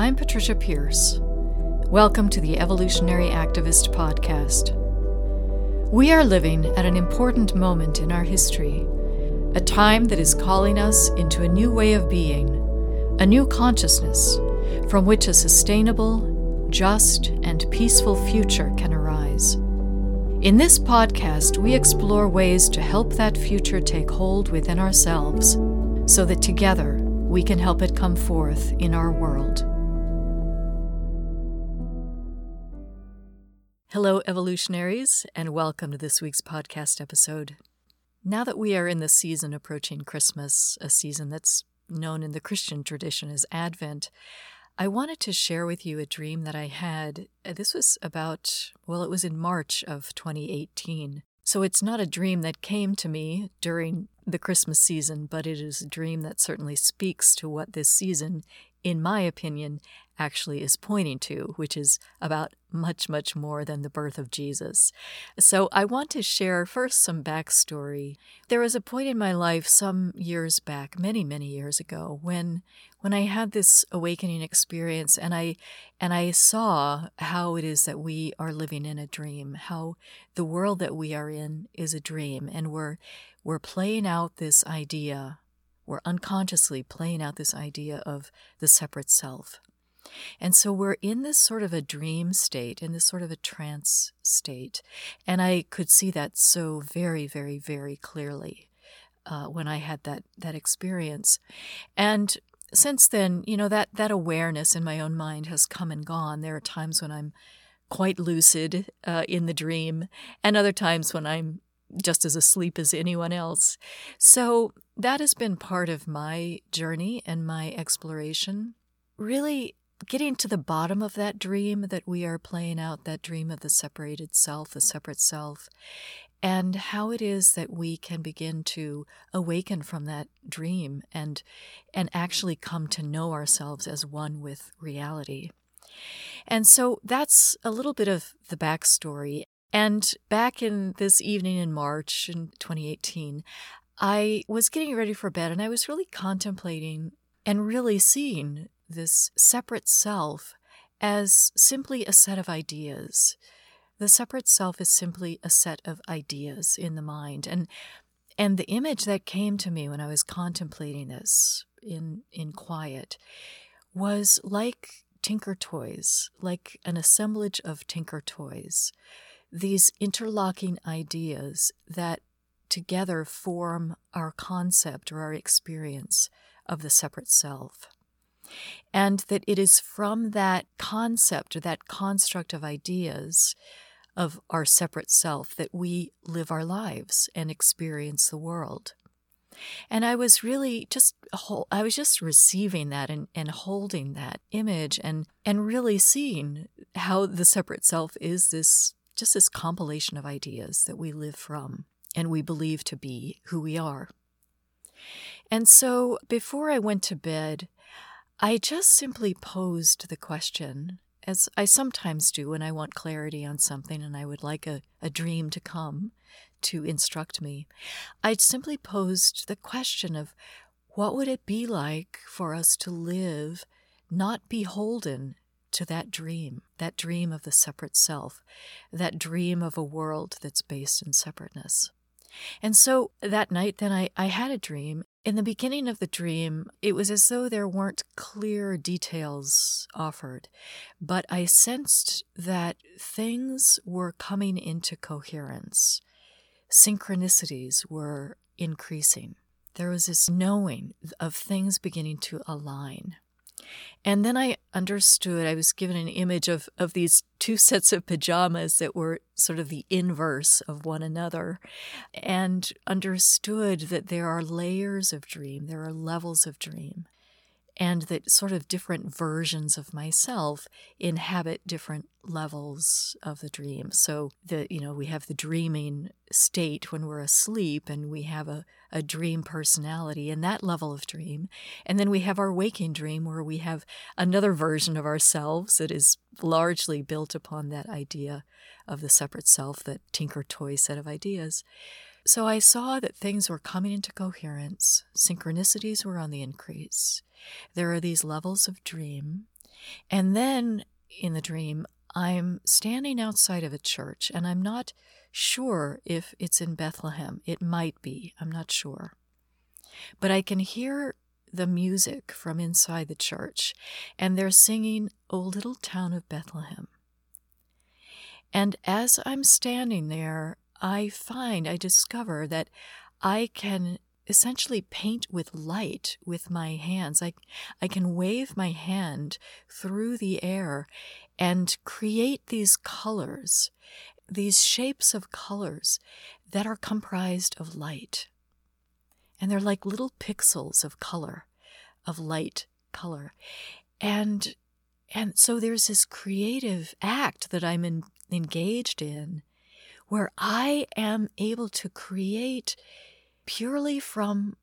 I'm Patricia Pearce. Welcome to the Evolutionary Activist Podcast. We are living at an important moment in our history, a time that is calling us into a new way of being, a new consciousness from which a sustainable, just, and peaceful future can arise. In this podcast, we explore ways to help that future take hold within ourselves so that together we can help it come forth in our world. Hello, evolutionaries, and welcome to this week's podcast episode. Now that we are in the season approaching Christmas, a season that's known in the Christian tradition as Advent, I wanted to share with you a dream that I had. This was about, well, it was in March of 2018. So it's not a dream that came to me during the Christmas season, but it is a dream that certainly speaks to what this season, in my opinion, actually is pointing to, which is about much, much more than the birth of Jesus. So I want to share first some backstory. There was a point in my life some years back, many, many years ago, when when I had this awakening experience and I and I saw how it is that we are living in a dream, how the world that we are in is a dream and we're we're playing out this idea, we're unconsciously playing out this idea of the separate self. And so we're in this sort of a dream state, in this sort of a trance state. And I could see that so very, very, very clearly uh, when I had that, that experience. And since then, you know, that, that awareness in my own mind has come and gone. There are times when I'm quite lucid uh, in the dream, and other times when I'm just as asleep as anyone else. So that has been part of my journey and my exploration. Really getting to the bottom of that dream that we are playing out, that dream of the separated self, the separate self, and how it is that we can begin to awaken from that dream and and actually come to know ourselves as one with reality. And so that's a little bit of the backstory. And back in this evening in March in 2018, I was getting ready for bed and I was really contemplating and really seeing this separate self as simply a set of ideas. The separate self is simply a set of ideas in the mind. And and the image that came to me when I was contemplating this in in quiet was like tinker toys, like an assemblage of tinker toys. These interlocking ideas that together form our concept or our experience of the separate self. And that it is from that concept or that construct of ideas of our separate self that we live our lives and experience the world. And I was really just I was just receiving that and, and holding that image and and really seeing how the separate self is this just this compilation of ideas that we live from and we believe to be who we are. And so before I went to bed, I just simply posed the question, as I sometimes do when I want clarity on something and I would like a, a dream to come to instruct me. I simply posed the question of what would it be like for us to live not beholden to that dream, that dream of the separate self, that dream of a world that's based in separateness. And so that night, then I, I had a dream, in the beginning of the dream, it was as though there weren't clear details offered, but I sensed that things were coming into coherence. Synchronicities were increasing. There was this knowing of things beginning to align. And then I understood, I was given an image of, of these two sets of pajamas that were sort of the inverse of one another, and understood that there are layers of dream, there are levels of dream and that sort of different versions of myself inhabit different levels of the dream. So the you know we have the dreaming state when we're asleep, and we have a, a dream personality in that level of dream, and then we have our waking dream where we have another version of ourselves that is largely built upon that idea of the separate self, that tinker toy set of ideas. So I saw that things were coming into coherence, synchronicities were on the increase. There are these levels of dream, And then in the dream, I'm standing outside of a church and I'm not sure if it's in Bethlehem. It might be, I'm not sure. But I can hear the music from inside the church, and they're singing, O Little Town of Bethlehem. And as I'm standing there, I find, I discover that I can essentially paint with light with my hands. I, I can wave my hand through the air and create these colors, these shapes of colors that are comprised of light. And they're like little pixels of color, of light color. And and so there's this creative act that I'm in, engaged in where I am able to create purely from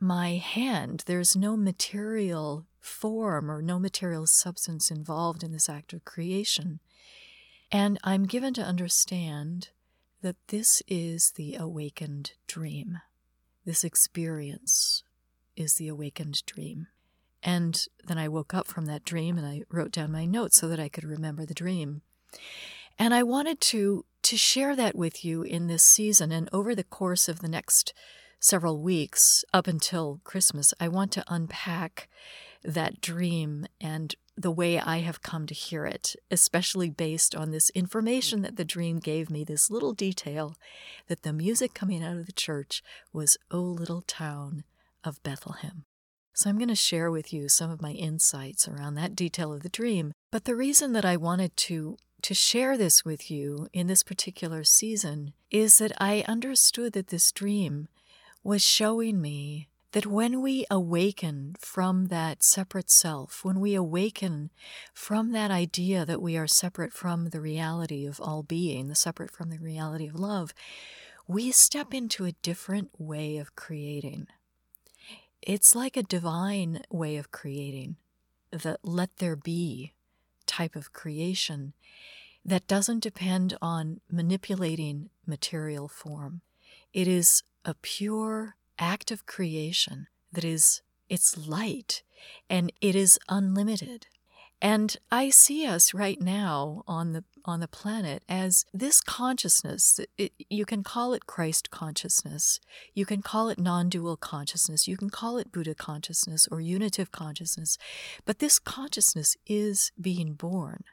my hand. There's no material form or no material substance involved in this act of creation. And I'm given to understand that this is the awakened dream. This experience is the awakened dream. And then I woke up from that dream and I wrote down my notes so that I could remember the dream. And I wanted to to share that with you in this season and over the course of the next several weeks up until Christmas, I want to unpack that dream and the way I have come to hear it, especially based on this information that the dream gave me, this little detail that the music coming out of the church was O Little Town of Bethlehem. So I'm going to share with you some of my insights around that detail of the dream. But the reason that I wanted to to share this with you in this particular season is that I understood that this dream was showing me that when we awaken from that separate self, when we awaken from that idea that we are separate from the reality of all being, the separate from the reality of love, we step into a different way of creating. It's like a divine way of creating, the let there be type of creation that doesn't depend on manipulating material form. It is a pure act of creation that is it's light and it is unlimited. And I see us right now on the on the planet as this consciousness. It, you can call it Christ consciousness. You can call it non-dual consciousness. You can call it Buddha consciousness or unitive consciousness. But this consciousness is being born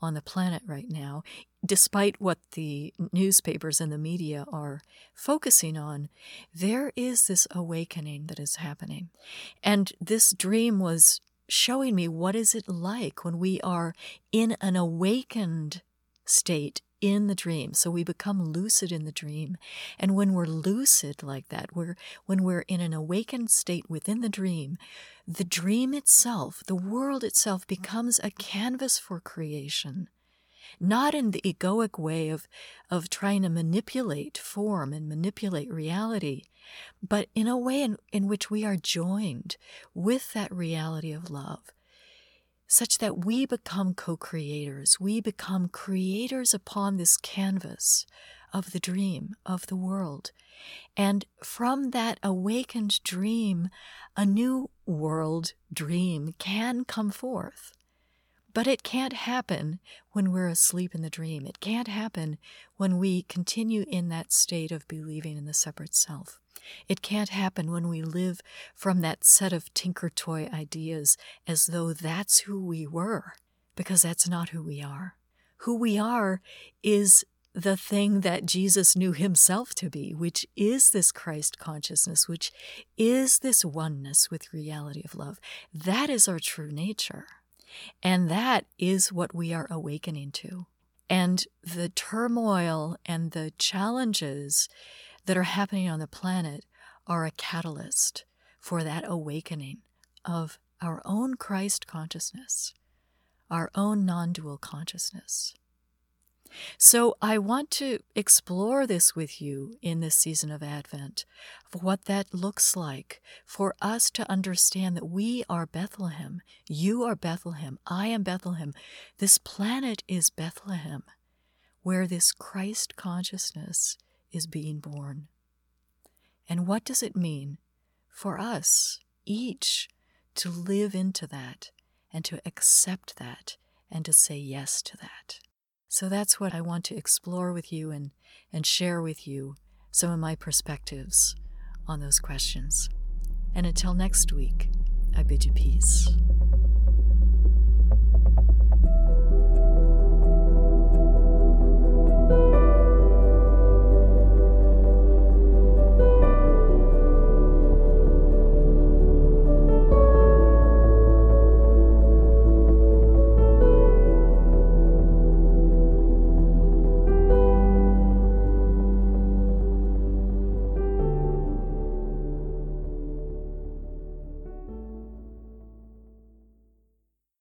on the planet right now, despite what the newspapers and the media are focusing on, there is this awakening that is happening. And this dream was showing me what is it like when we are in an awakened state in the dream. So we become lucid in the dream. And when we're lucid like that, we're, when we're in an awakened state within the dream, the dream itself, the world itself becomes a canvas for creation. Not in the egoic way of, of trying to manipulate form and manipulate reality, but in a way in, in which we are joined with that reality of love such that we become co creators. We become creators upon this canvas of the dream, of the world. And from that awakened dream, a new world dream can come forth. But it can't happen when we're asleep in the dream. It can't happen when we continue in that state of believing in the separate self. It can't happen when we live from that set of tinker toy ideas as though that's who we were, because that's not who we are. Who we are is the thing that Jesus knew himself to be, which is this Christ consciousness, which is this oneness with reality of love. That is our true nature. And that is what we are awakening to. And the turmoil and the challenges that are happening on the planet are a catalyst for that awakening of our own Christ consciousness, our own non dual consciousness. So, I want to explore this with you in this season of Advent, of what that looks like for us to understand that we are Bethlehem. You are Bethlehem. I am Bethlehem. This planet is Bethlehem, where this Christ consciousness is being born. And what does it mean for us each to live into that and to accept that and to say yes to that. So that's what I want to explore with you and, and share with you some of my perspectives on those questions. And until next week, I bid you peace.